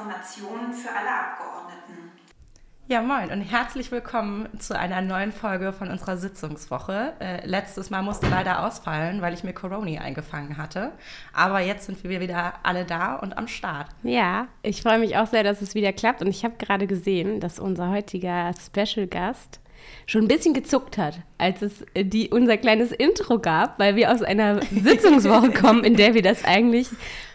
Informationen für alle Abgeordneten. Ja, moin und herzlich willkommen zu einer neuen Folge von unserer Sitzungswoche. Äh, letztes Mal musste leider ausfallen, weil ich mir Corona eingefangen hatte. Aber jetzt sind wir wieder alle da und am Start. Ja, ich freue mich auch sehr, dass es wieder klappt. Und ich habe gerade gesehen, dass unser heutiger Special Gast schon ein bisschen gezuckt hat, als es äh, die, unser kleines Intro gab, weil wir aus einer Sitzungswoche kommen, in der wir das eigentlich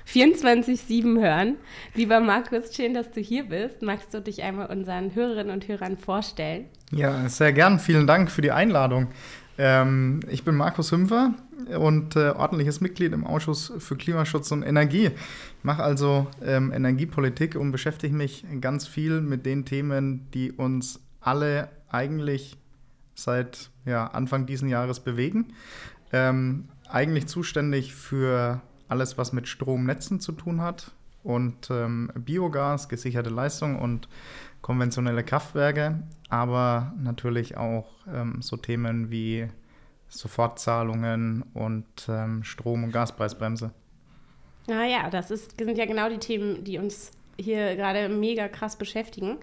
24-7 hören. Lieber Markus, schön, dass du hier bist. Magst du dich einmal unseren Hörerinnen und Hörern vorstellen? Ja, sehr gern. Vielen Dank für die Einladung. Ähm, ich bin Markus Hümpfer und äh, ordentliches Mitglied im Ausschuss für Klimaschutz und Energie. Ich mache also ähm, Energiepolitik und beschäftige mich ganz viel mit den Themen, die uns alle eigentlich seit ja, Anfang dieses Jahres bewegen. Ähm, eigentlich zuständig für alles, was mit Stromnetzen zu tun hat und ähm, Biogas, gesicherte Leistung und konventionelle Kraftwerke, aber natürlich auch ähm, so Themen wie Sofortzahlungen und ähm, Strom- und Gaspreisbremse. Naja, das ist, sind ja genau die Themen, die uns hier gerade mega krass beschäftigen.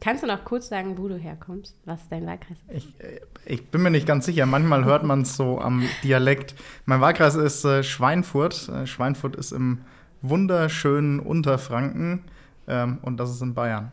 Kannst du noch kurz sagen, wo du herkommst, was dein Wahlkreis ist? Ich, äh, ich bin mir nicht ganz sicher. Manchmal hört man es so am Dialekt. Mein Wahlkreis ist äh, Schweinfurt. Äh, Schweinfurt ist im wunderschönen Unterfranken ähm, und das ist in Bayern.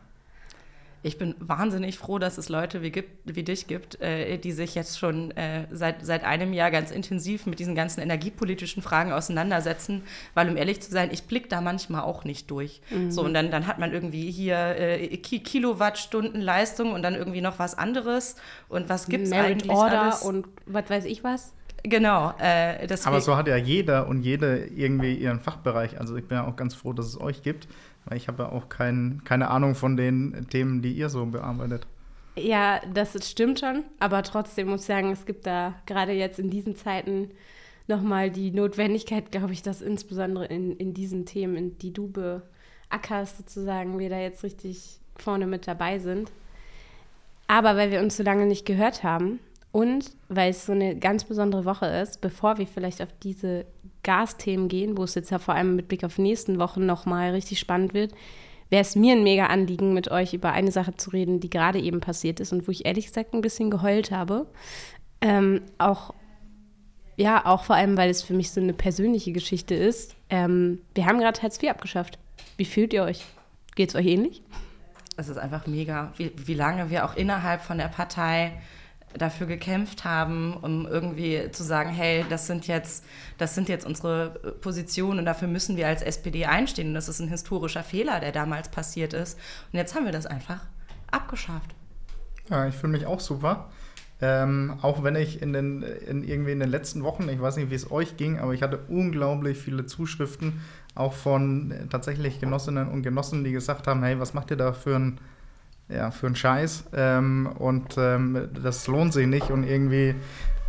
Ich bin wahnsinnig froh, dass es Leute wie, gibt, wie dich gibt, äh, die sich jetzt schon äh, seit, seit einem Jahr ganz intensiv mit diesen ganzen energiepolitischen Fragen auseinandersetzen, weil um ehrlich zu sein, ich blicke da manchmal auch nicht durch. Mhm. So, und dann, dann hat man irgendwie hier äh, Kilowattstunden Leistung und dann irgendwie noch was anderes. Und was gibt es eigentlich Order alles? und was weiß ich was? Genau. Äh, Aber so hat ja jeder und jede irgendwie ihren Fachbereich. Also ich bin ja auch ganz froh, dass es euch gibt. Weil ich habe ja auch kein, keine Ahnung von den Themen, die ihr so bearbeitet. Ja, das stimmt schon. Aber trotzdem muss ich sagen, es gibt da gerade jetzt in diesen Zeiten nochmal die Notwendigkeit, glaube ich, dass insbesondere in, in diesen Themen, in die du beackerst, sozusagen, wir da jetzt richtig vorne mit dabei sind. Aber weil wir uns so lange nicht gehört haben und weil es so eine ganz besondere Woche ist, bevor wir vielleicht auf diese Gasthemen gehen, wo es jetzt ja vor allem mit Blick auf nächsten Wochen nochmal richtig spannend wird, wäre es mir ein mega Anliegen, mit euch über eine Sache zu reden, die gerade eben passiert ist und wo ich ehrlich gesagt ein bisschen geheult habe. Ähm, auch, ja, auch vor allem, weil es für mich so eine persönliche Geschichte ist. Ähm, wir haben gerade Hartz IV abgeschafft. Wie fühlt ihr euch? Geht es euch ähnlich? Es ist einfach mega, wie, wie lange wir auch innerhalb von der Partei dafür gekämpft haben, um irgendwie zu sagen, hey, das sind jetzt, das sind jetzt unsere äh, Positionen und dafür müssen wir als SPD einstehen. Und das ist ein historischer Fehler, der damals passiert ist. Und jetzt haben wir das einfach abgeschafft. Ja, ich fühle mich auch super. Ähm, auch wenn ich in den, in irgendwie in den letzten Wochen, ich weiß nicht, wie es euch ging, aber ich hatte unglaublich viele Zuschriften, auch von äh, tatsächlich Genossinnen und Genossen, die gesagt haben, hey, was macht ihr da für ein ja, für einen Scheiß. Ähm, und ähm, das lohnt sich nicht. Und irgendwie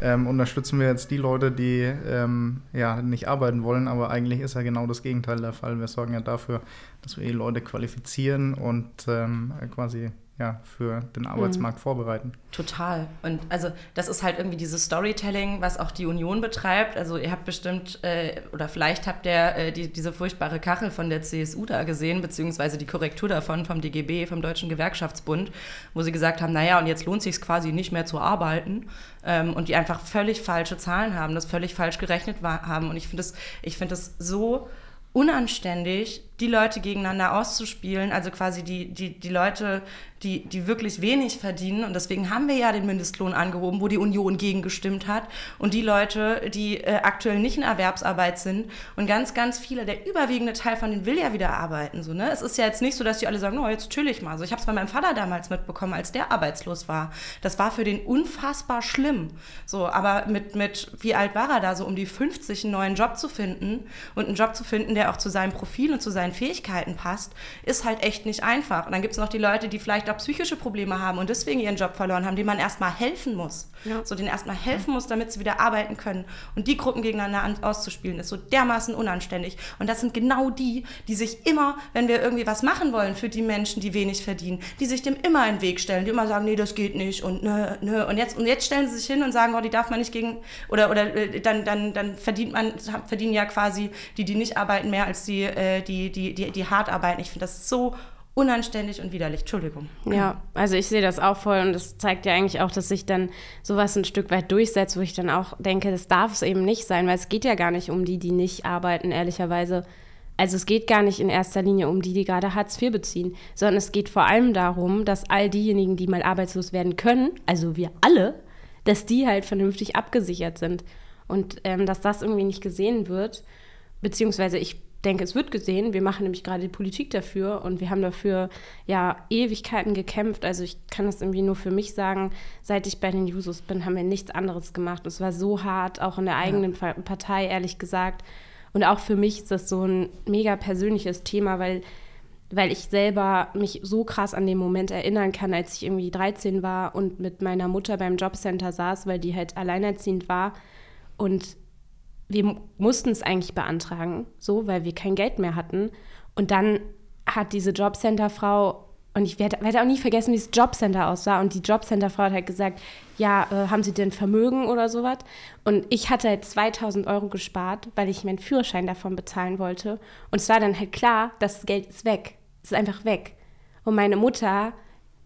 ähm, unterstützen wir jetzt die Leute, die ähm, ja, nicht arbeiten wollen. Aber eigentlich ist ja genau das Gegenteil der Fall. Wir sorgen ja dafür, dass wir die Leute qualifizieren und ähm, quasi ja, für den Arbeitsmarkt mhm. vorbereiten. Total. Und also das ist halt irgendwie dieses Storytelling, was auch die Union betreibt. Also ihr habt bestimmt, äh, oder vielleicht habt ihr äh, die, diese furchtbare Kachel von der CSU da gesehen, beziehungsweise die Korrektur davon vom DGB, vom Deutschen Gewerkschaftsbund, wo sie gesagt haben, naja, und jetzt lohnt sich quasi nicht mehr zu arbeiten. Ähm, und die einfach völlig falsche Zahlen haben, das völlig falsch gerechnet war, haben. Und ich finde das, ich finde das so unanständig, die Leute gegeneinander auszuspielen, also quasi die, die, die Leute, die, die wirklich wenig verdienen. Und deswegen haben wir ja den Mindestlohn angehoben, wo die Union gegen gestimmt hat. Und die Leute, die äh, aktuell nicht in Erwerbsarbeit sind. Und ganz, ganz viele, der überwiegende Teil von denen will ja wieder arbeiten. So, ne? Es ist ja jetzt nicht so, dass die alle sagen, oh, jetzt chill ich mal. So, ich habe es bei meinem Vater damals mitbekommen, als der arbeitslos war. Das war für den unfassbar schlimm. So, aber mit, mit, wie alt war er da? So um die 50 einen neuen Job zu finden und einen Job zu finden, der auch zu seinem Profil und zu seinen seinen Fähigkeiten passt, ist halt echt nicht einfach. Und dann gibt es noch die Leute, die vielleicht auch psychische Probleme haben und deswegen ihren Job verloren haben, denen man erstmal helfen muss. Ja. So denen erstmal helfen muss, damit sie wieder arbeiten können. Und die Gruppen gegeneinander an, auszuspielen, ist so dermaßen unanständig. Und das sind genau die, die sich immer, wenn wir irgendwie was machen wollen für die Menschen, die wenig verdienen, die sich dem immer in den Weg stellen, die immer sagen, nee, das geht nicht und nö, nö. Und jetzt, und jetzt stellen sie sich hin und sagen, oh, die darf man nicht gegen, oder, oder äh, dann, dann, dann verdient man, verdienen ja quasi die, die nicht arbeiten, mehr als die, äh, die, die, die, die hart arbeiten. Ich finde das so unanständig und widerlich. Entschuldigung. Ja, also ich sehe das auch voll und das zeigt ja eigentlich auch, dass sich dann sowas ein Stück weit durchsetzt, wo ich dann auch denke, das darf es eben nicht sein, weil es geht ja gar nicht um die, die nicht arbeiten, ehrlicherweise. Also es geht gar nicht in erster Linie um die, die gerade Hartz IV beziehen, sondern es geht vor allem darum, dass all diejenigen, die mal arbeitslos werden können, also wir alle, dass die halt vernünftig abgesichert sind. Und ähm, dass das irgendwie nicht gesehen wird, beziehungsweise ich denke, es wird gesehen. Wir machen nämlich gerade die Politik dafür und wir haben dafür ja Ewigkeiten gekämpft. Also ich kann das irgendwie nur für mich sagen, seit ich bei den Jusos bin, haben wir nichts anderes gemacht. Es war so hart, auch in der eigenen ja. Partei, ehrlich gesagt. Und auch für mich ist das so ein mega persönliches Thema, weil, weil ich selber mich so krass an den Moment erinnern kann, als ich irgendwie 13 war und mit meiner Mutter beim Jobcenter saß, weil die halt alleinerziehend war. Und wir mussten es eigentlich beantragen, so, weil wir kein Geld mehr hatten. Und dann hat diese Jobcenter-Frau, und ich werde, werde, auch nie vergessen, wie das Jobcenter aussah. Und die Jobcenter-Frau hat halt gesagt, ja, äh, haben Sie denn Vermögen oder sowas? Und ich hatte halt 2000 Euro gespart, weil ich meinen Führerschein davon bezahlen wollte. Und es war dann halt klar, das Geld ist weg. Es ist einfach weg. Und meine Mutter,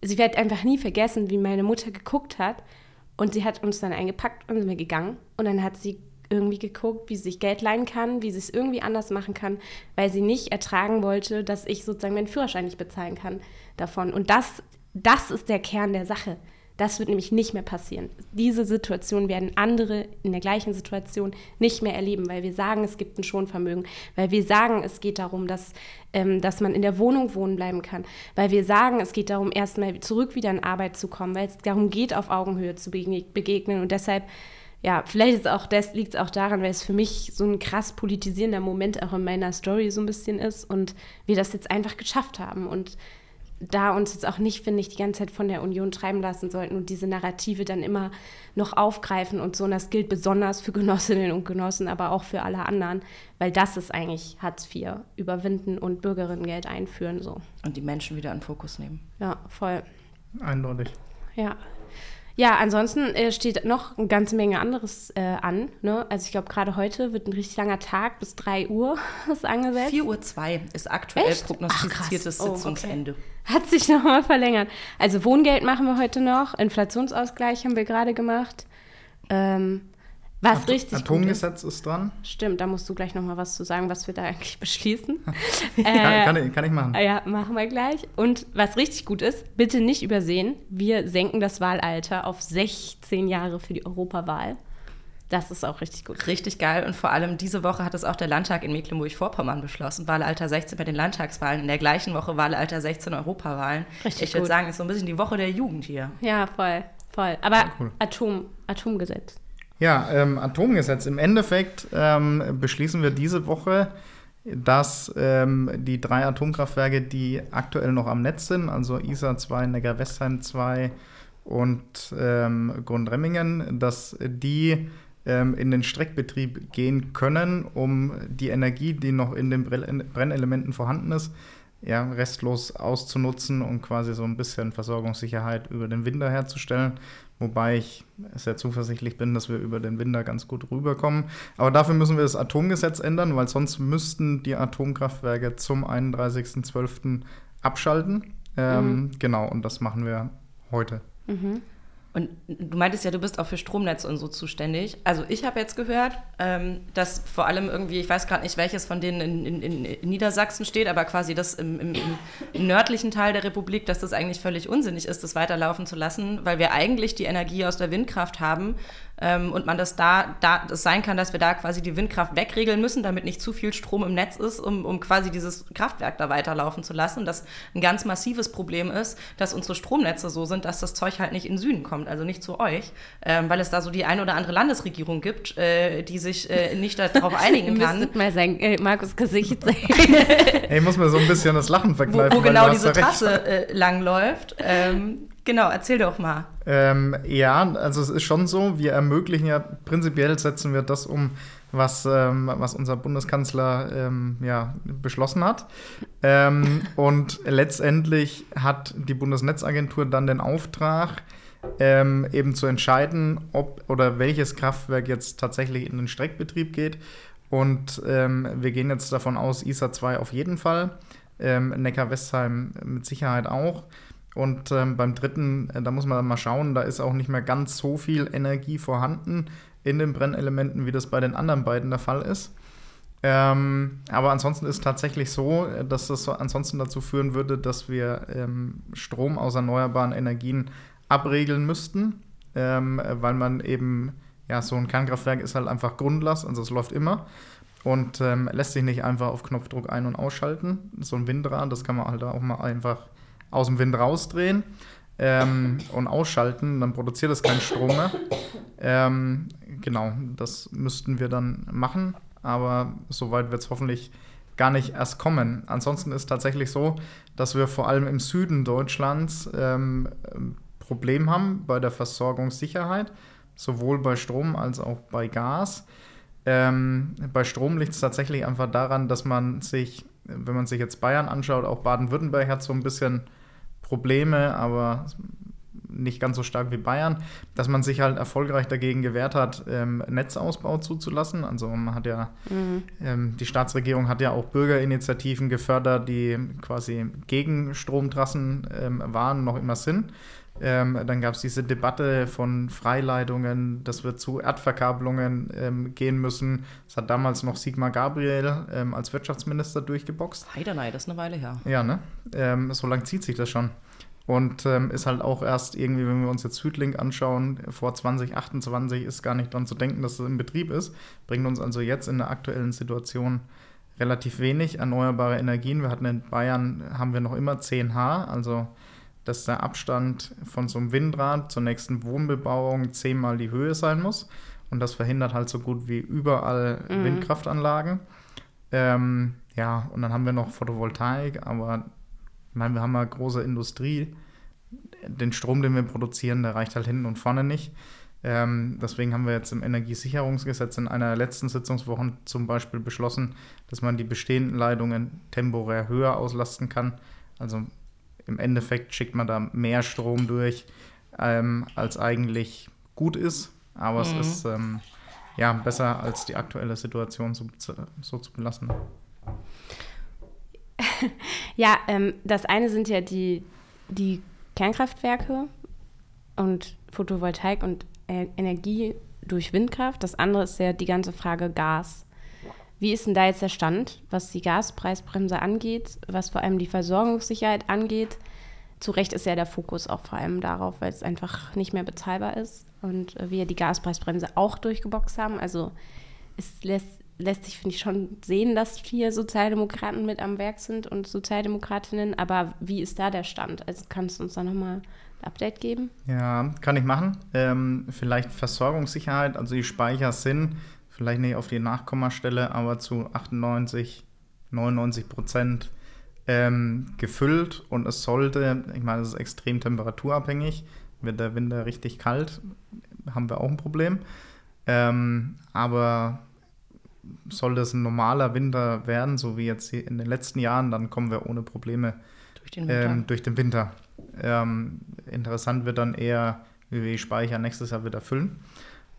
sie wird einfach nie vergessen, wie meine Mutter geguckt hat. Und sie hat uns dann eingepackt und sind wir gegangen. Und dann hat sie irgendwie geguckt, wie sie sich Geld leihen kann, wie sie es irgendwie anders machen kann, weil sie nicht ertragen wollte, dass ich sozusagen meinen Führerschein nicht bezahlen kann davon. Und das, das ist der Kern der Sache. Das wird nämlich nicht mehr passieren. Diese Situation werden andere in der gleichen Situation nicht mehr erleben, weil wir sagen, es gibt ein Schonvermögen, weil wir sagen, es geht darum, dass, ähm, dass man in der Wohnung wohnen bleiben kann, weil wir sagen, es geht darum, erstmal zurück wieder in Arbeit zu kommen, weil es darum geht, auf Augenhöhe zu begegnen. Und deshalb ja, vielleicht ist auch das, liegt es auch daran, weil es für mich so ein krass politisierender Moment auch in meiner Story so ein bisschen ist und wir das jetzt einfach geschafft haben und da uns jetzt auch nicht, finde ich, die ganze Zeit von der Union treiben lassen sollten und diese Narrative dann immer noch aufgreifen und so. Und das gilt besonders für Genossinnen und Genossen, aber auch für alle anderen, weil das ist eigentlich Hartz IV, überwinden und Bürgerinnengeld einführen so. Und die Menschen wieder in Fokus nehmen. Ja, voll. Eindeutig. Ja, ja, ansonsten äh, steht noch eine ganze Menge anderes äh, an. Ne? Also ich glaube, gerade heute wird ein richtig langer Tag bis 3 Uhr ist angesetzt. 4 Uhr 2 ist aktuell Echt? prognostiziertes oh, Sitzungsende. Okay. Hat sich nochmal verlängert. Also Wohngeld machen wir heute noch, Inflationsausgleich haben wir gerade gemacht. Ähm, was At richtig Atomgesetz ist. ist. dran. Stimmt, da musst du gleich noch mal was zu sagen, was wir da eigentlich beschließen. äh, kann, ich, kann ich machen. Ja, machen wir gleich. Und was richtig gut ist, bitte nicht übersehen, wir senken das Wahlalter auf 16 Jahre für die Europawahl. Das ist auch richtig gut. Richtig geil. Und vor allem diese Woche hat es auch der Landtag in Mecklenburg-Vorpommern beschlossen. Wahlalter 16 bei den Landtagswahlen. In der gleichen Woche Wahlalter 16 Europawahlen. Richtig Ich würde sagen, ist so ein bisschen die Woche der Jugend hier. Ja, voll. Voll. Aber ja, cool. Atom, Atomgesetz. Ja, ähm, Atomgesetz. Im Endeffekt ähm, beschließen wir diese Woche, dass ähm, die drei Atomkraftwerke, die aktuell noch am Netz sind, also ISA 2, Neckar-Westheim 2 und ähm, Grundremmingen, dass die ähm, in den Streckbetrieb gehen können, um die Energie, die noch in den Brennelementen vorhanden ist, ja, restlos auszunutzen und quasi so ein bisschen Versorgungssicherheit über den Winter herzustellen. Wobei ich sehr zuversichtlich bin, dass wir über den Winter ganz gut rüberkommen. Aber dafür müssen wir das Atomgesetz ändern, weil sonst müssten die Atomkraftwerke zum 31.12. abschalten. Ähm, mhm. Genau, und das machen wir heute. Mhm. Und du meintest ja, du bist auch für Stromnetz und so zuständig. Also ich habe jetzt gehört, ähm, dass vor allem irgendwie, ich weiß gerade nicht, welches von denen in, in, in, Niedersachsen steht, aber quasi das im, im, im, nördlichen Teil der Republik, dass das eigentlich völlig unsinnig ist, das weiterlaufen zu lassen, weil wir eigentlich die Energie aus der Windkraft haben ähm, und man das da, da das sein kann, dass wir da quasi die Windkraft wegregeln müssen, damit nicht zu viel Strom im Netz ist, um, um quasi dieses Kraftwerk da weiterlaufen zu lassen. Das ein ganz massives Problem ist, dass unsere Stromnetze so sind, dass das Zeug halt nicht in den Süden kommt, also nicht zu euch, ähm, weil es da so die eine oder andere Landesregierung gibt, äh, die sich äh, nicht darauf einigen kann. Ihr mal sein äh, Markus Gesicht sehen. ich muss mir so ein bisschen das Lachen verkneifen. Wo, wo genau diese Trasse äh, langläuft. Ähm, Genau, erzähl doch mal. Ähm, ja, also es ist schon so, wir ermöglichen ja, prinzipiell setzen wir das um, was, ähm, was unser Bundeskanzler ähm, ja, beschlossen hat. Ähm, und letztendlich hat die Bundesnetzagentur dann den Auftrag, ähm, eben zu entscheiden, ob oder welches Kraftwerk jetzt tatsächlich in den Streckbetrieb geht. Und ähm, wir gehen jetzt davon aus, ISA 2 auf jeden Fall, Neckar-Westheim mit Sicherheit auch. Und ähm, beim dritten, äh, da muss man mal schauen, da ist auch nicht mehr ganz so viel Energie vorhanden in den Brennelementen, wie das bei den anderen beiden der Fall ist. Ähm, aber ansonsten ist tatsächlich so, äh, dass das so ansonsten dazu führen würde, dass wir ähm, Strom aus erneuerbaren Energien abregeln müssten, ähm, weil man eben, ja, so ein Kernkraftwerk ist halt einfach Grundlast, also es läuft immer und ähm, lässt sich nicht einfach auf Knopfdruck ein- und ausschalten. So ein Windrad, das kann man halt auch mal einfach aus dem Wind rausdrehen ähm, und ausschalten, dann produziert es keinen Strom mehr. Ähm, genau, das müssten wir dann machen, aber soweit wird es hoffentlich gar nicht erst kommen. Ansonsten ist tatsächlich so, dass wir vor allem im Süden Deutschlands ähm, Problem haben bei der Versorgungssicherheit, sowohl bei Strom als auch bei Gas. Ähm, bei Strom liegt es tatsächlich einfach daran, dass man sich, wenn man sich jetzt Bayern anschaut, auch Baden-Württemberg hat so ein bisschen Probleme, aber nicht ganz so stark wie Bayern, dass man sich halt erfolgreich dagegen gewehrt hat, ähm, Netzausbau zuzulassen. Also man hat ja, mhm. ähm, die Staatsregierung hat ja auch Bürgerinitiativen gefördert, die quasi gegen Stromtrassen ähm, waren, noch immer sind. Ähm, dann gab es diese Debatte von Freileitungen, dass wir zu Erdverkabelungen ähm, gehen müssen. Das hat damals noch Sigmar Gabriel ähm, als Wirtschaftsminister durchgeboxt. Heidenei, das ist eine Weile her. Ja, ne? Ähm, so lang zieht sich das schon. Und ähm, ist halt auch erst irgendwie, wenn wir uns jetzt Südlink anschauen, vor 2028 ist gar nicht dran zu denken, dass es in Betrieb ist. Bringt uns also jetzt in der aktuellen Situation relativ wenig erneuerbare Energien. Wir hatten in Bayern, haben wir noch immer 10H, also dass der Abstand von so einem Windrad zur nächsten Wohnbebauung zehnmal die Höhe sein muss. Und das verhindert halt so gut wie überall mhm. Windkraftanlagen. Ähm, ja, und dann haben wir noch Photovoltaik, aber ich meine, wir haben ja große Industrie. Den Strom, den wir produzieren, der reicht halt hinten und vorne nicht. Ähm, deswegen haben wir jetzt im Energiesicherungsgesetz in einer der letzten Sitzungswochen zum Beispiel beschlossen, dass man die bestehenden Leitungen temporär höher auslasten kann. Also im Endeffekt schickt man da mehr Strom durch, ähm, als eigentlich gut ist. Aber mhm. es ist ähm, ja besser als die aktuelle Situation so, so zu belassen. ja, ähm, das eine sind ja die, die Kernkraftwerke und Photovoltaik und e Energie durch Windkraft. Das andere ist ja die ganze Frage Gas. Wie ist denn da jetzt der Stand, was die Gaspreisbremse angeht, was vor allem die Versorgungssicherheit angeht? Zu Recht ist ja der Fokus auch vor allem darauf, weil es einfach nicht mehr bezahlbar ist und wir die Gaspreisbremse auch durchgeboxt haben. Also es lässt, lässt sich, finde ich, schon sehen, dass vier Sozialdemokraten mit am Werk sind und Sozialdemokratinnen. Aber wie ist da der Stand? Also kannst du uns da nochmal ein Update geben? Ja, kann ich machen. Ähm, vielleicht Versorgungssicherheit, also die Speicher sind vielleicht nicht auf die Nachkommastelle, aber zu 98, 99 Prozent ähm, gefüllt und es sollte, ich meine, es ist extrem temperaturabhängig, wird der Winter richtig kalt, haben wir auch ein Problem. Ähm, aber sollte es ein normaler Winter werden, so wie jetzt in den letzten Jahren, dann kommen wir ohne Probleme durch den Winter. Ähm, durch den Winter. Ähm, interessant wird dann eher, wie wir die Speicher nächstes Jahr wieder füllen.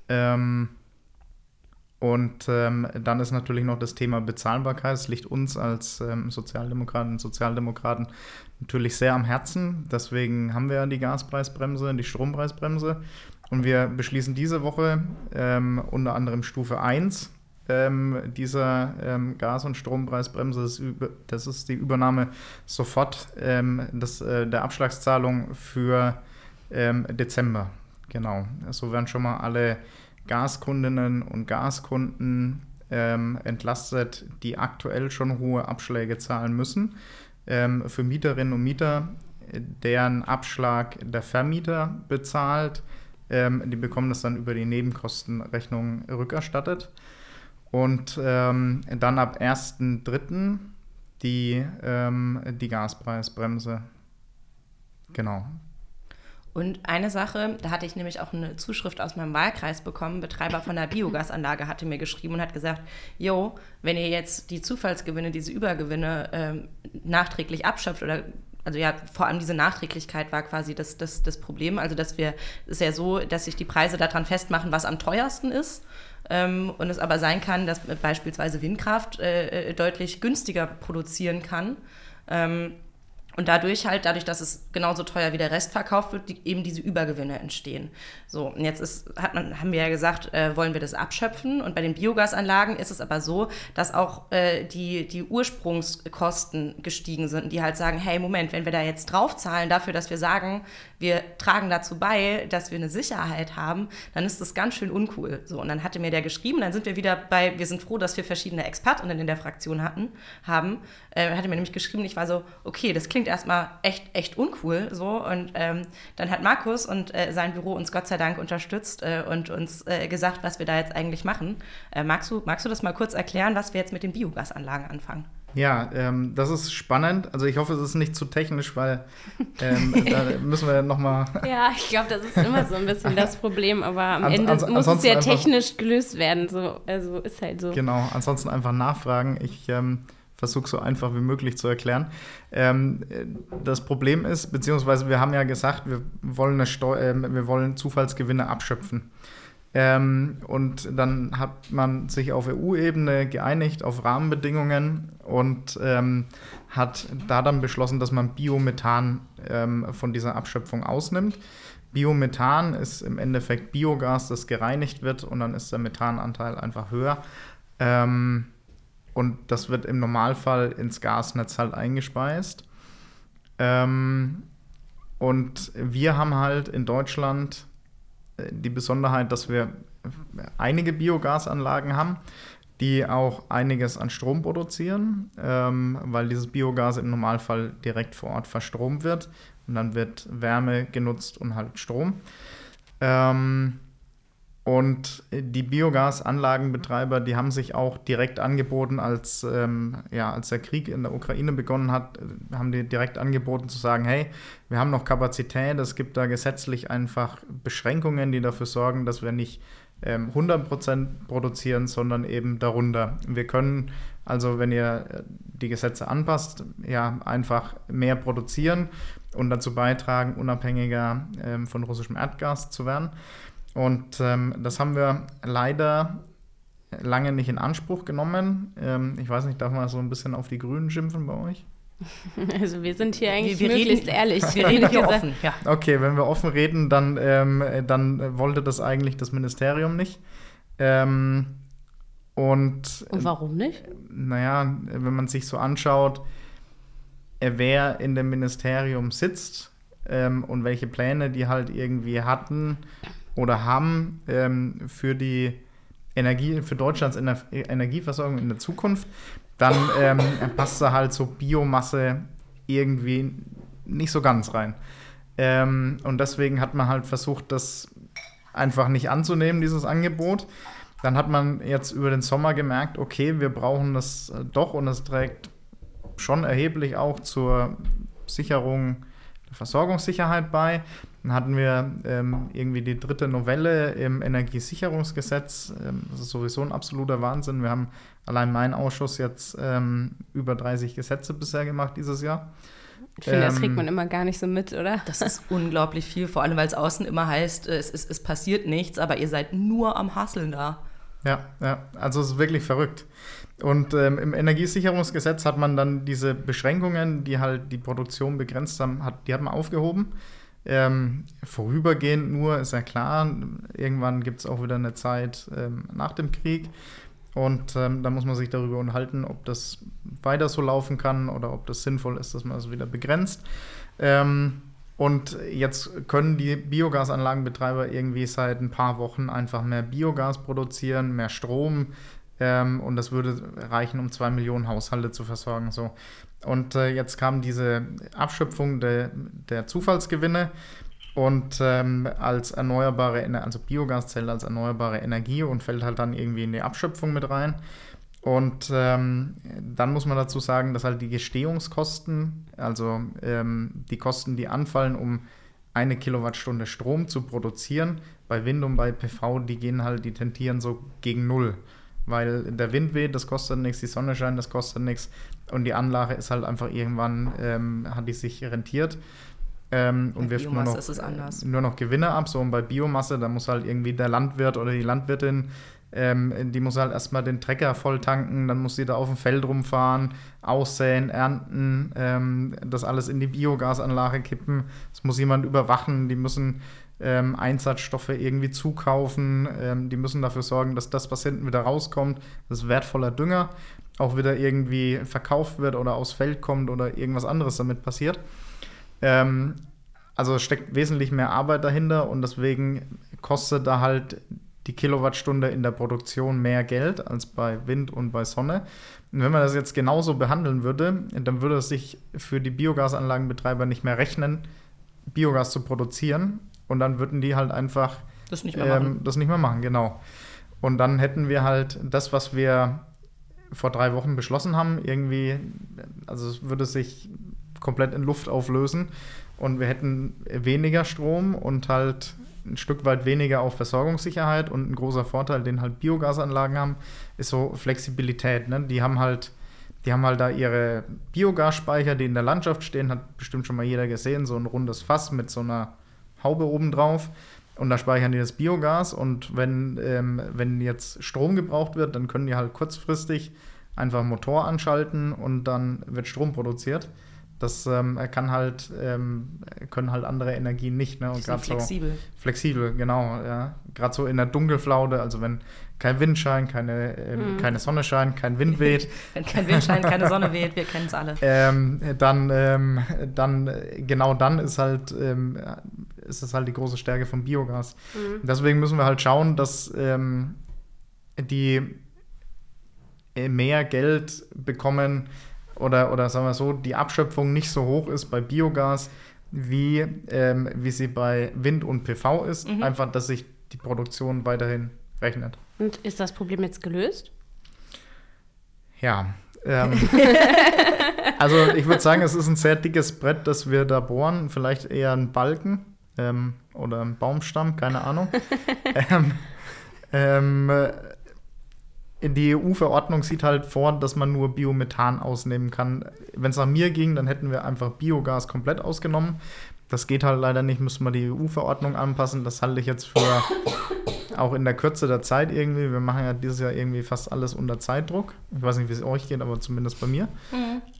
Ähm, und ähm, dann ist natürlich noch das Thema Bezahlbarkeit. Es liegt uns als ähm, Sozialdemokratinnen und Sozialdemokraten natürlich sehr am Herzen. Deswegen haben wir ja die Gaspreisbremse, die Strompreisbremse. Und wir beschließen diese Woche ähm, unter anderem Stufe 1 ähm, dieser ähm, Gas- und Strompreisbremse. Das ist, das ist, die Übernahme sofort ähm, das, äh, der Abschlagszahlung für Dezember. Genau. So werden schon mal alle Gaskundinnen und Gaskunden ähm, entlastet, die aktuell schon hohe Abschläge zahlen müssen. Ähm, für Mieterinnen und Mieter, deren Abschlag der Vermieter bezahlt, ähm, die bekommen das dann über die Nebenkostenrechnung rückerstattet. Und ähm, dann ab 1.3. die, ähm, die Gaspreisbremse. Genau, und eine Sache, da hatte ich nämlich auch eine Zuschrift aus meinem Wahlkreis bekommen. Betreiber von der Biogasanlage hatte mir geschrieben und hat gesagt: Jo, wenn ihr jetzt die Zufallsgewinne, diese Übergewinne ähm, nachträglich abschöpft oder also ja, vor allem diese Nachträglichkeit war quasi das, das, das Problem. Also, dass wir, es ist ja so, dass sich die Preise daran festmachen, was am teuersten ist. ähm, und es aber sein kann, dass beispielsweise Windkraft äh, äh, deutlich günstiger produzieren kann. Ähm, und dadurch halt, dadurch, dass es genauso teuer wie der Rest verkauft wird, die, eben diese Übergewinne entstehen. So, und jetzt ist, hat man, haben wir ja gesagt, äh, wollen wir das abschöpfen. Und bei den Biogasanlagen ist es aber so, dass auch äh, die, die Ursprungskosten gestiegen sind, die halt sagen, hey, Moment, wenn wir da jetzt draufzahlen dafür, dass wir sagen, wir tragen dazu bei, dass wir eine Sicherheit haben, dann ist das ganz schön uncool. So, und dann hatte mir der geschrieben, dann sind wir wieder bei, wir sind froh, dass wir verschiedene Expertinnen in der Fraktion hatten, haben. Äh, hatte mir nämlich geschrieben, ich war so, okay, das klingt klingt erstmal echt, echt uncool so. Und ähm, dann hat Markus und äh, sein Büro uns Gott sei Dank unterstützt äh, und uns äh, gesagt, was wir da jetzt eigentlich machen. Äh, magst, du, magst du das mal kurz erklären, was wir jetzt mit den Biogasanlagen anfangen? Ja, ähm, das ist spannend. Also ich hoffe, es ist nicht zu technisch, weil ähm, da müssen wir nochmal. Ja, ich glaube, das ist immer so ein bisschen das Problem, aber am ans, Ende ans, muss es ja technisch gelöst werden. So, also ist halt so. Genau, ansonsten einfach nachfragen. Ich ähm, versuche so einfach wie möglich zu erklären. Ähm, das Problem ist, beziehungsweise wir haben ja gesagt, wir wollen, äh, wir wollen Zufallsgewinne abschöpfen. Ähm, und dann hat man sich auf EU-Ebene geeinigt auf Rahmenbedingungen und ähm, hat da dann beschlossen, dass man Biomethan ähm, von dieser Abschöpfung ausnimmt. Biomethan ist im Endeffekt Biogas, das gereinigt wird und dann ist der Methananteil einfach höher. Ähm, und das wird im Normalfall ins Gasnetz halt eingespeist. Ähm, und wir haben halt in Deutschland äh, die Besonderheit, dass wir einige Biogasanlagen haben, die auch einiges an Strom produzieren, ähm, weil dieses Biogas im Normalfall direkt vor Ort verstromt wird und dann wird Wärme genutzt und halt Strom. Ähm, und die Biogasanlagenbetreiber, die haben sich auch direkt angeboten, als, ähm, ja, als der Krieg in der Ukraine begonnen hat, äh, haben die direkt angeboten zu sagen, hey, wir haben noch Kapazität, es gibt da gesetzlich einfach Beschränkungen, die dafür sorgen, dass wir nicht ähm, 100% produzieren, sondern eben darunter. Wir können also, wenn ihr äh, die Gesetze anpasst, ja, einfach mehr produzieren und dazu beitragen, unabhängiger ähm, von russischem Erdgas zu werden. Und ähm, das haben wir leider lange nicht in Anspruch genommen. Ähm, ich weiß nicht, darf man so ein bisschen auf die Grünen schimpfen bei euch? Also wir sind hier eigentlich wir, wir möglichst reden, ehrlich. Wir reden hier offen, ja. Okay, wenn wir offen reden, dann, ähm, dann wollte das eigentlich das Ministerium nicht. Ähm, und, und warum nicht? Naja, wenn man sich so anschaut, wer in dem Ministerium sitzt ähm, und welche Pläne die halt irgendwie hatten, oder haben ähm, für die Energie, für Deutschlands Ener Energieversorgung in der Zukunft, dann ähm, passt da halt so Biomasse irgendwie nicht so ganz rein. Ähm, und deswegen hat man halt versucht, das einfach nicht anzunehmen, dieses Angebot. Dann hat man jetzt über den Sommer gemerkt, okay, wir brauchen das doch und es trägt schon erheblich auch zur Sicherung der Versorgungssicherheit bei. Dann hatten wir ähm, irgendwie die dritte Novelle im Energiesicherungsgesetz. Ähm, das ist sowieso ein absoluter Wahnsinn. Wir haben allein mein Ausschuss jetzt ähm, über 30 Gesetze bisher gemacht dieses Jahr. Ich finde, das kriegt man ähm, immer gar nicht so mit, oder? Das ist unglaublich viel, vor allem weil es außen immer heißt, es, es, es passiert nichts, aber ihr seid nur am Hasseln da. Ja, ja, also es ist wirklich verrückt. Und ähm, im Energiesicherungsgesetz hat man dann diese Beschränkungen, die halt die Produktion begrenzt haben, hat, die hat man aufgehoben. Ähm, vorübergehend nur, ist ja klar, irgendwann gibt es auch wieder eine Zeit ähm, nach dem Krieg. Und ähm, da muss man sich darüber unterhalten, ob das weiter so laufen kann oder ob das sinnvoll ist, dass man es das wieder begrenzt. Ähm, und jetzt können die Biogasanlagenbetreiber irgendwie seit ein paar Wochen einfach mehr Biogas produzieren, mehr Strom. Ähm, und das würde reichen, um zwei Millionen Haushalte zu versorgen. So. Und äh, jetzt kam diese Abschöpfung de, der Zufallsgewinne und ähm, als erneuerbare, also Biogaszelle als erneuerbare Energie und fällt halt dann irgendwie in die Abschöpfung mit rein. Und ähm, dann muss man dazu sagen, dass halt die Gestehungskosten, also ähm, die Kosten, die anfallen, um eine Kilowattstunde Strom zu produzieren, bei Wind und bei PV, die gehen halt, die tentieren so gegen Null. Weil der Wind weht, das kostet nichts, die Sonne scheint, das kostet nichts. Und die Anlage ist halt einfach irgendwann, ähm, hat die sich rentiert. ähm, und Bei wirft nur noch, anders. nur noch Gewinne ab. So und bei Biomasse, da muss halt irgendwie der Landwirt oder die Landwirtin, ähm, die muss halt erstmal den Trecker voll tanken, dann muss sie da auf dem Feld rumfahren, aussäen, ernten, ähm, das alles in die Biogasanlage kippen. Das muss jemand überwachen, die müssen ähm, Einsatzstoffe irgendwie zukaufen, ähm, die müssen dafür sorgen, dass das, was hinten wieder rauskommt, das wertvoller Dünger, auch wieder irgendwie verkauft wird oder aufs Feld kommt oder irgendwas anderes damit passiert. Ähm, also steckt wesentlich mehr Arbeit dahinter und deswegen kostet da halt die Kilowattstunde in der Produktion mehr Geld als bei Wind und bei Sonne. Und wenn man das jetzt genauso behandeln würde, dann würde es sich für die Biogasanlagenbetreiber nicht mehr rechnen, Biogas zu produzieren. Und dann würden die halt einfach Das nicht mehr machen. ähm, das nicht mehr machen, genau. Und dann hätten wir halt das, was wir vor drei Wochen beschlossen haben, irgendwie, also es würde sich komplett in Luft auflösen und wir hätten weniger Strom und halt ein Stück weit weniger auf Versorgungssicherheit und ein großer Vorteil, den halt Biogasanlagen haben, ist so Flexibilität. Ne? Die haben halt, die haben halt da ihre Biogasspeicher, die in der Landschaft stehen, hat bestimmt schon mal jeder gesehen, so ein rundes Fass mit so einer Haube oben drauf. Und da speichern die das Biogas und wenn, ähm, wenn jetzt Strom gebraucht wird, dann können die halt kurzfristig einfach Motor anschalten und dann wird Strom produziert. Das ähm, kann halt, ähm, können halt andere Energien nicht. Ne? Und sind grad so flexibel. flexibel, genau. Ja. Gerade so in der Dunkelflaute, also wenn kein Wind scheint, keine, ähm, Mhm. keine Sonne scheint, kein Wind weht, Wenn kein Wind scheint, keine Sonne weht, wir kennen es alle. ähm, dann, ähm, dann, äh, genau dann ist halt, ähm, ist es halt die große Stärke von Biogas. Mhm. Deswegen müssen wir halt schauen, dass ähm, die äh, mehr Geld bekommen oder, oder sagen wir so, die Abschöpfung nicht so hoch ist bei Biogas, wie, ähm, wie sie bei Wind und PV ist. Mhm. Einfach, dass sich die Produktion weiterhin rechnet. Und ist das Problem jetzt gelöst? Ja. Ähm, also ich würde sagen, es ist ein sehr dickes Brett, das wir da bohren. Vielleicht eher ein Balken ähm, oder ein Baumstamm, keine Ahnung. ähm, ähm, äh, die EU-Verordnung sieht halt vor, dass man nur Biomethan ausnehmen kann. Wenn es nach mir ging, dann hätten wir einfach Biogas komplett ausgenommen. Das geht halt leider nicht, müssen wir die EU-Verordnung anpassen. Das halte ich jetzt für auch in der Kürze der Zeit irgendwie. Wir machen ja dieses Jahr irgendwie fast alles unter Zeitdruck. Ich weiß nicht, wie es euch geht, aber zumindest bei mir.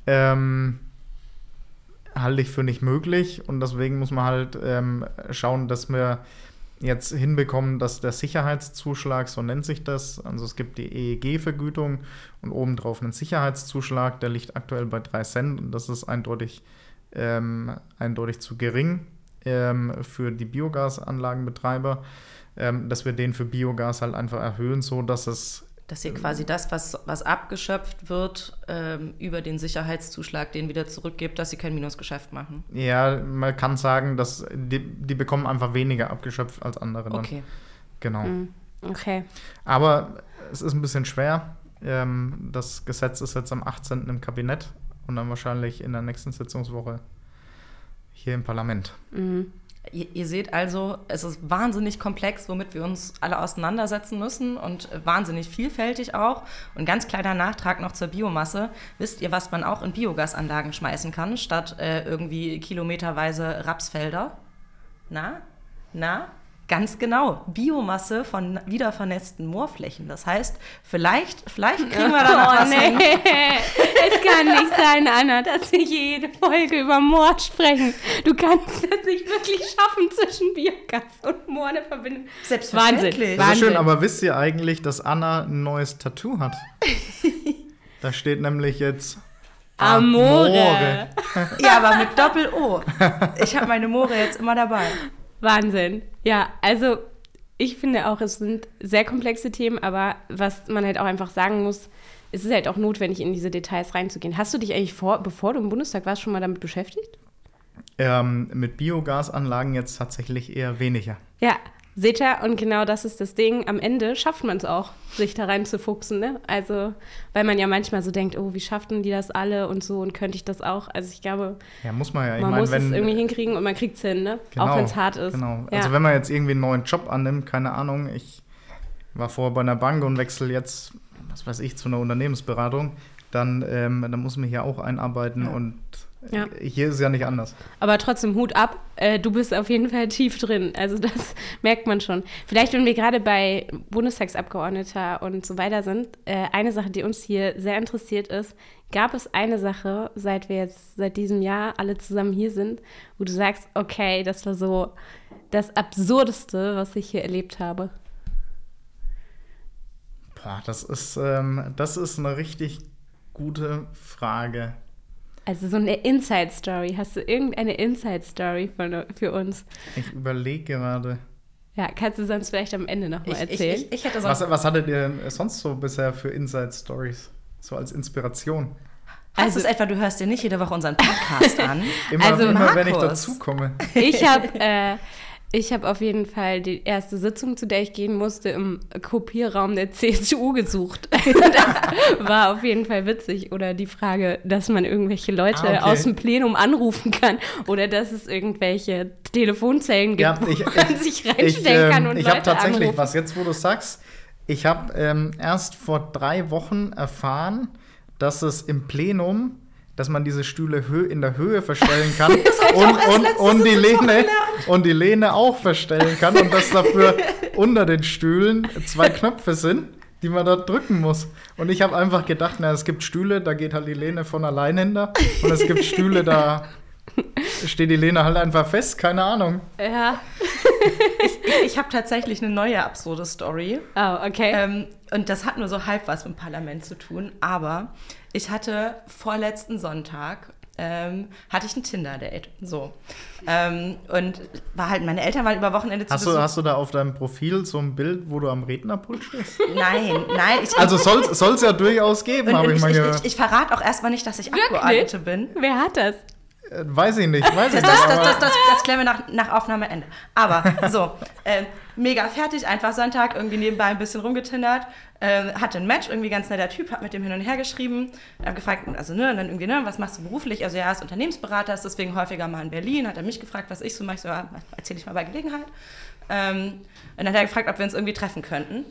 Ähm, halte ich für nicht möglich. Und deswegen muss man halt ähm, schauen, dass wir jetzt hinbekommen, dass der Sicherheitszuschlag, so nennt sich das, also es gibt die EEG-Vergütung und obendrauf einen Sicherheitszuschlag, der liegt aktuell bei 3 Cent. Und das ist eindeutig, ähm, eindeutig zu gering ähm, für die Biogasanlagenbetreiber, ähm, dass wir den für Biogas halt einfach erhöhen, so dass es Dass ihr quasi das, was, was abgeschöpft wird, ähm, über den Sicherheitszuschlag, den wieder zurückgebt, dass sie kein Minusgeschäft machen. Ja, man kann sagen, dass die, die bekommen einfach weniger abgeschöpft als andere. Dann. Okay. Genau. Mhm. Okay. Aber es ist ein bisschen schwer. Ähm, das Gesetz ist jetzt am 18. im Kabinett und dann wahrscheinlich in der nächsten Sitzungswoche hier im Parlament. Mhm. Ihr, ihr seht also, es ist wahnsinnig komplex, womit wir uns alle auseinandersetzen müssen und wahnsinnig vielfältig auch. Und ganz kleiner Nachtrag noch zur Biomasse. Wisst ihr, was man auch in Biogasanlagen schmeißen kann, statt äh, irgendwie kilometerweise Rapsfelder? Na? Na? Ganz genau. Biomasse von wiedervernässten Moorflächen. Das heißt, vielleicht, vielleicht kriegen wir da noch Oh was hin. nee, es kann nicht sein, Anna, dass wir jede Folge über Mord sprechen. Du kannst es nicht wirklich schaffen, zwischen Biogas und Moor eine Verbindung. Selbstverständlich. Das ist schön, Wahnsinn. aber wisst ihr eigentlich, dass Anna ein neues Tattoo hat? da steht nämlich jetzt Amore. Ja, aber mit Doppel-O. Ich habe meine Moore jetzt immer dabei. Wahnsinn. Ja, also ich finde auch, es sind sehr komplexe Themen, aber was man halt auch einfach sagen muss, es ist halt auch notwendig, in diese Details reinzugehen. Hast du dich eigentlich vor, bevor du im Bundestag warst, schon mal damit beschäftigt? Ähm, mit Biogasanlagen jetzt tatsächlich eher weniger. Ja, seht ihr, und genau das ist das Ding. Am Ende schafft man es auch, sich da reinzufuchsen. Ne? Also, weil man ja manchmal so denkt, oh, wie schafften die das alle und so und könnte ich das auch? Also, ich glaube, Ja, muss man ja. Man meine, muss wenn, es irgendwie hinkriegen und man kriegt es hin, ne? auch wenn es hart ist. Genau. Ja. Also wenn man jetzt irgendwie einen neuen Job annimmt, keine Ahnung, ich war vorher bei einer Bank und wechsle jetzt, was weiß ich, zu einer Unternehmensberatung, dann, ähm, dann muss man hier auch einarbeiten und Ja. Hier ist es ja nicht anders. Aber trotzdem Hut ab, äh, du bist auf jeden Fall tief drin. Also das merkt man schon. Vielleicht, wenn wir gerade bei Bundestagsabgeordneter und so weiter sind, äh, eine Sache, die uns hier sehr interessiert ist, gab es eine Sache, seit wir jetzt seit diesem Jahr alle zusammen hier sind, wo du sagst, okay, das war so das Absurdeste, was ich hier erlebt habe. Boah, das ist, ähm, das ist eine richtig gute Frage. Also so eine Inside-Story. Hast du irgendeine Inside-Story für uns? Ich überlege gerade. Ja, kannst du sonst vielleicht am Ende nochmal erzählen? Ich, ich, ich, hätte sonst Was, was hattet ihr denn sonst so bisher für Inside-Stories? So als Inspiration? Heißt es etwa, du hörst dir nicht jede Woche unseren Podcast an? Immer, Also, immer wenn ich dazukomme. Ich habe äh, ich hab auf jeden Fall die erste Sitzung, zu der ich gehen musste, im Kopierraum der CSU gesucht. das war auf jeden Fall witzig. Oder die Frage, dass man irgendwelche Leute Ah, okay. aus dem Plenum anrufen kann. Oder dass es irgendwelche Telefonzellen gibt, Ja, wo ich- man sich reinstellen ich, kann ähm, und ich Leute habe tatsächlich anrufen. was, jetzt wo du sagst, ich habe ähm, erst vor drei Wochen erfahren, dass es im Plenum, dass man diese Stühle in der Höhe verstellen kann und, und, und, die Lehne, und die Lehne auch verstellen kann und dass dafür unter den Stühlen zwei Knöpfe sind, die man da drücken muss. Und ich habe einfach gedacht, na, es gibt Stühle, da geht halt die Lehne von allein hinter und es gibt Stühle, da steht die Lehne halt einfach fest, keine Ahnung. Ja. ich ich habe tatsächlich eine neue absurde Story. Oh, okay. Ähm, und das hat nur so halb was mit dem Parlament zu tun. Aber ich hatte vorletzten Sonntag ähm, hatte ich ein Tinder-Date. So. Ähm, und war halt, meine Eltern waren über Wochenende zu Hast du, hast du da auf deinem Profil so ein Bild, wo du am Rednerpult stehst? Nein, nein. Ich, Also soll es ja durchaus geben, habe ich ich, mal ich, gehört. ich, ich verrate auch erstmal nicht, dass ich Wirklich? Abgeordnete bin. Wer hat das? Äh, weiß ich nicht, weiß ich Das, nicht. das, das, das, klären wir nach, nach Aufnahmeende. Aber so, ähm, mega fertig, einfach Sonntag, irgendwie nebenbei ein bisschen rumgetindert, ähm, hatte ein Match, irgendwie ganz netter Typ, hab mit dem hin und her geschrieben, hab gefragt, also ne, und dann irgendwie, ne, was machst du beruflich? Also ja, ist Unternehmensberater, ist deswegen häufiger mal in Berlin, hat er mich gefragt, was ich so mache, ich so, ja, erzähle ich mal bei Gelegenheit. Ähm, und dann hat er gefragt, ob wir uns irgendwie treffen könnten.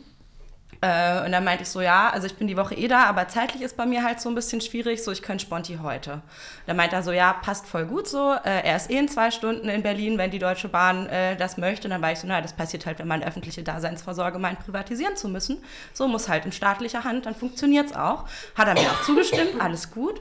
Äh, und dann meinte ich so, ja, also ich bin die Woche eh da, aber zeitlich ist bei mir halt so ein bisschen schwierig, so ich könnte Sponti heute. Dann meinte er so, ja, passt voll gut so, äh, er ist eh in zwei Stunden in Berlin, wenn die Deutsche Bahn äh, das möchte. Und dann war ich so, na, das passiert halt, wenn man öffentliche Daseinsvorsorge meint, privatisieren zu müssen. So muss halt in staatlicher Hand, dann funktioniert's auch. Hat er mir auch zugestimmt, alles gut.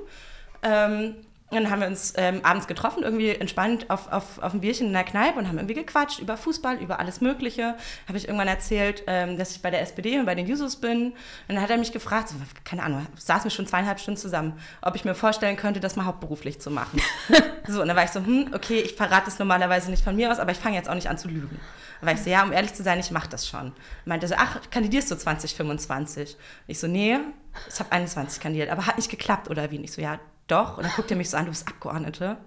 Ähm, dann haben wir uns ähm, abends getroffen, irgendwie entspannt auf, auf, auf ein Bierchen in der Kneipe und haben irgendwie gequatscht über Fußball, über alles Mögliche. Habe ich irgendwann erzählt, ähm, dass ich bei der SPD und bei den Jusos bin. Und dann hat er mich gefragt, so, keine Ahnung, saßen wir schon zweieinhalb Stunden zusammen, ob ich mir vorstellen könnte, das mal hauptberuflich zu machen. so, und dann war ich so, hm, okay, ich verrate es normalerweise nicht von mir aus, aber ich fange jetzt auch nicht an zu lügen. Dann war ich so, ja, um ehrlich zu sein, ich mache das schon. Meinte so, ach, kandidierst du 2025? Ich so, nee, ich habe 21 kandidiert, aber hat nicht geklappt oder wie? Und ich so, ja, doch. Und dann guckt er mich so an, du bist Abgeordnete.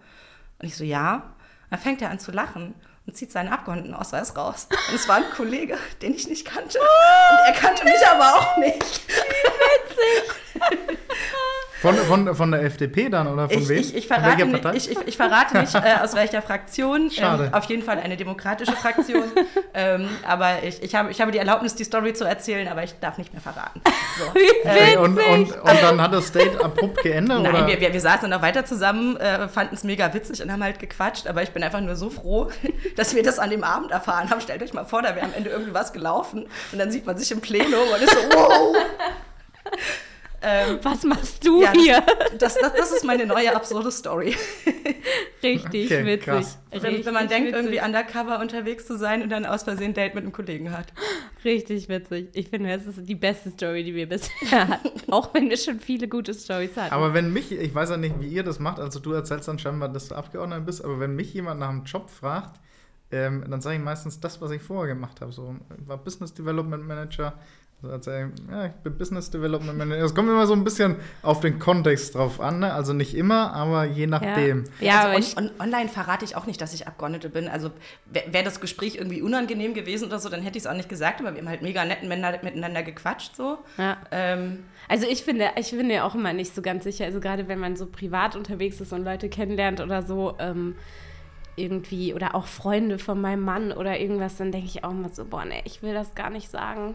Und ich so, ja. Dann fängt er an zu lachen und zieht seinen Abgeordnetenausweis raus. Und es war ein Kollege, den ich nicht kannte. Und er kannte mich aber auch nicht. von, von, von der FDP dann oder von Ich, wem? ich, ich, verrate, nicht, ich, ich, ich verrate nicht, äh, aus welcher Fraktion. Schade. Ähm, auf jeden Fall eine demokratische Fraktion. ähm, aber ich, ich, habe, ich habe die Erlaubnis, die Story zu erzählen, aber ich darf nicht mehr verraten. So. Okay, und, und, und dann hat das Date abrupt geendet? Nein, oder? wir, wir, wir saßen dann noch weiter zusammen, äh, fanden es mega witzig und haben halt gequatscht, aber ich bin einfach nur so froh, dass wir das an dem Abend erfahren haben. Stellt euch mal vor, da wäre am Ende irgendwie was gelaufen und dann sieht man sich im Plenum und ist so, wow. Ähm, Was machst du ja, hier? das, das, das ist meine neue absurde Story. Richtig Okay, witzig. krass. Wenn, wenn man denkt, witzig. irgendwie undercover unterwegs zu sein und dann aus Versehen ein Date mit einem Kollegen hat. Richtig witzig. Ich finde, das ist die beste Story, die wir bisher hatten. Auch wenn wir schon viele gute Stories hatten. Aber wenn mich, ich weiß ja nicht, wie ihr das macht, also du erzählst dann scheinbar, dass du Abgeordneter bist, aber wenn mich jemand nach einem Job fragt, ähm, dann sage ich meistens das, was ich vorher gemacht habe. So, ich war Business Development Manager. Also ja, ich bin Business Development Manager. Es kommt immer so ein bisschen auf den Kontext drauf an, ne? Also nicht immer, aber je nachdem. Ja, aber also ich, on, on, online verrate ich auch nicht, dass ich Abgeordnete bin. Also wäre wär das Gespräch irgendwie unangenehm gewesen oder so, dann hätte ich es auch nicht gesagt, aber wir haben halt mega nett miteinander, miteinander gequatscht so. ja. Ähm, Also ich finde, ich finde ja auch immer nicht so ganz sicher, also gerade wenn man so privat unterwegs ist und Leute kennenlernt oder so, ähm, irgendwie, oder auch Freunde von meinem Mann oder irgendwas, dann denke ich auch immer so, boah, nee, ich will das gar nicht sagen.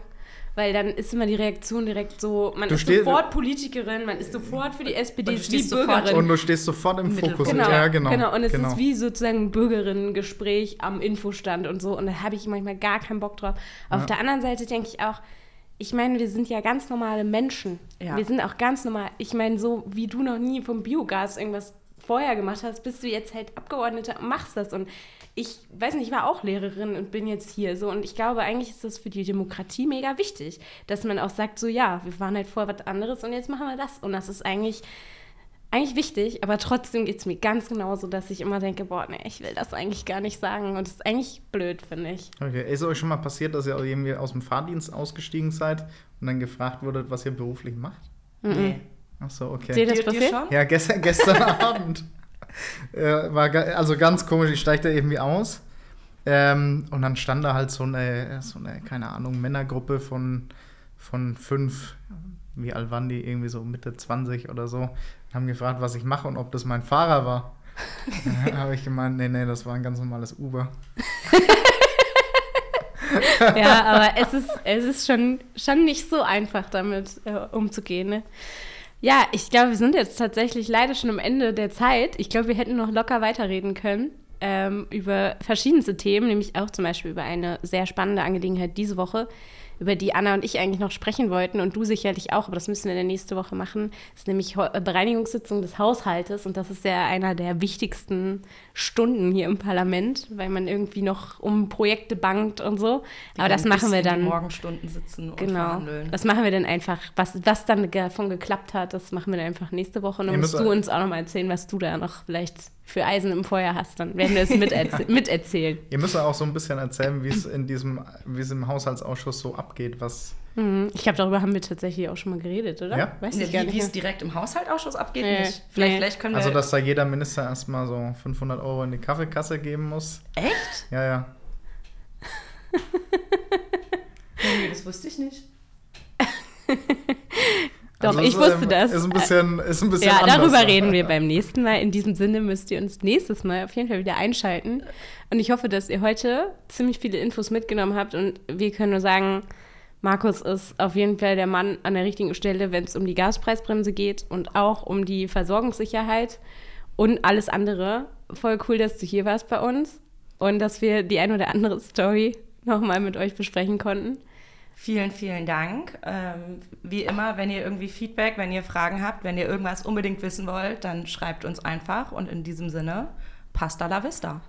Weil dann ist immer die Reaktion direkt so, man Du ist steh- sofort Politikerin, man ist sofort für die SPD, ist wie Bürgerin. Und du stehst sofort im. Fokus. Genau, Ja, genau. genau. Und es genau. ist wie sozusagen ein Bürgerinnengespräch am Infostand und so. Und da habe ich manchmal gar keinen Bock drauf. Auf Ja. der anderen Seite denke ich auch, ich meine, wir sind ja ganz normale Menschen. Ja. Wir sind auch ganz normal. Ich meine, so wie du noch nie vom Biogas irgendwas vorher gemacht hast, bist du jetzt halt Abgeordneter und machst das. Und ich weiß nicht, ich war auch Lehrerin und bin jetzt hier so. Und ich glaube, eigentlich ist das für die Demokratie mega wichtig, dass man auch sagt, so ja, wir waren halt vorher was anderes und jetzt machen wir das. Und das ist eigentlich eigentlich wichtig, aber trotzdem geht es mir ganz genauso, dass ich immer denke, boah, nee, ich will das eigentlich gar nicht sagen. Und das ist eigentlich blöd, finde ich. Okay, ist euch schon mal passiert, dass ihr irgendwie aus dem Fahrdienst ausgestiegen seid und dann gefragt wurdet, was ihr beruflich macht? Nee. Ach so, okay. Seht ihr- Das passiert? schon? Ja, gestern, gestern Abend. Äh, war ga- also ganz komisch, ich steig da irgendwie aus. Ähm, und dann stand da halt so eine, so eine, keine Ahnung, Männergruppe von, von fünf, wie alt waren die, irgendwie so Mitte 20 oder so, haben gefragt, was ich mache und ob das mein Fahrer war. Da habe ich gemeint, nee, nee, das war ein ganz normales Uber. Ja, aber es ist, es ist schon, schon nicht so einfach, damit äh, umzugehen. Ne? Ja, ich glaube, wir sind jetzt tatsächlich leider schon am Ende der Zeit. Ich glaube, wir hätten noch locker weiterreden können ähm, über verschiedenste Themen, nämlich auch zum Beispiel über eine sehr spannende Angelegenheit diese Woche, über die Anna und ich eigentlich noch sprechen wollten und du sicherlich auch, aber das müssen wir dann nächste Woche machen. Das ist nämlich äh, Bereinigungssitzung des Haushaltes und das ist ja einer der wichtigsten Stunden hier im Parlament, weil man irgendwie noch um Projekte bangt und so. Die aber das machen wir in dann. Morgenstunden sitzen und Genau. verhandeln. Das machen wir dann einfach. Was, was dann davon geklappt hat, das machen wir dann einfach nächste Woche. Und dann musst du uns auch nochmal erzählen, was du da noch vielleicht für Eisen im Feuer hast. Dann werden wir es miterz miterzählen. Ihr müsst ja auch so ein bisschen erzählen, wie es in diesem, wie es im Haushaltsausschuss so abgeht, was. Mhm. Ich glaube, darüber haben wir tatsächlich auch schon mal geredet, oder? Ja. Weiß ich gar wie nicht. wie es direkt im Haushaltausschuss abgeht, Nee. nicht. Vielleicht, Nee. vielleicht können wir. Also, dass da jeder Minister erstmal so 500 Euro in die Kaffeekasse geben muss. Echt? Ja, ja. Nee, das wusste ich nicht. Doch, Also ich ist, wusste ähm, das. Ist ein bisschen, ist ein bisschen Ja, anders. darüber reden wir beim nächsten Mal. In diesem Sinne müsst ihr uns nächstes Mal auf jeden Fall wieder einschalten. Und ich hoffe, dass ihr heute ziemlich viele Infos mitgenommen habt. Und wir können nur sagen, Markus ist auf jeden Fall der Mann an der richtigen Stelle, wenn es um die Gaspreisbremse geht und auch um die Versorgungssicherheit und alles andere. Voll cool, dass du hier warst bei uns und dass wir die ein oder andere Story nochmal mit euch besprechen konnten. Vielen, vielen Dank. Ähm, wie immer, wenn ihr irgendwie Feedback, wenn ihr Fragen habt, wenn ihr irgendwas unbedingt wissen wollt, dann schreibt uns einfach. Und in diesem Sinne, pasta la vista.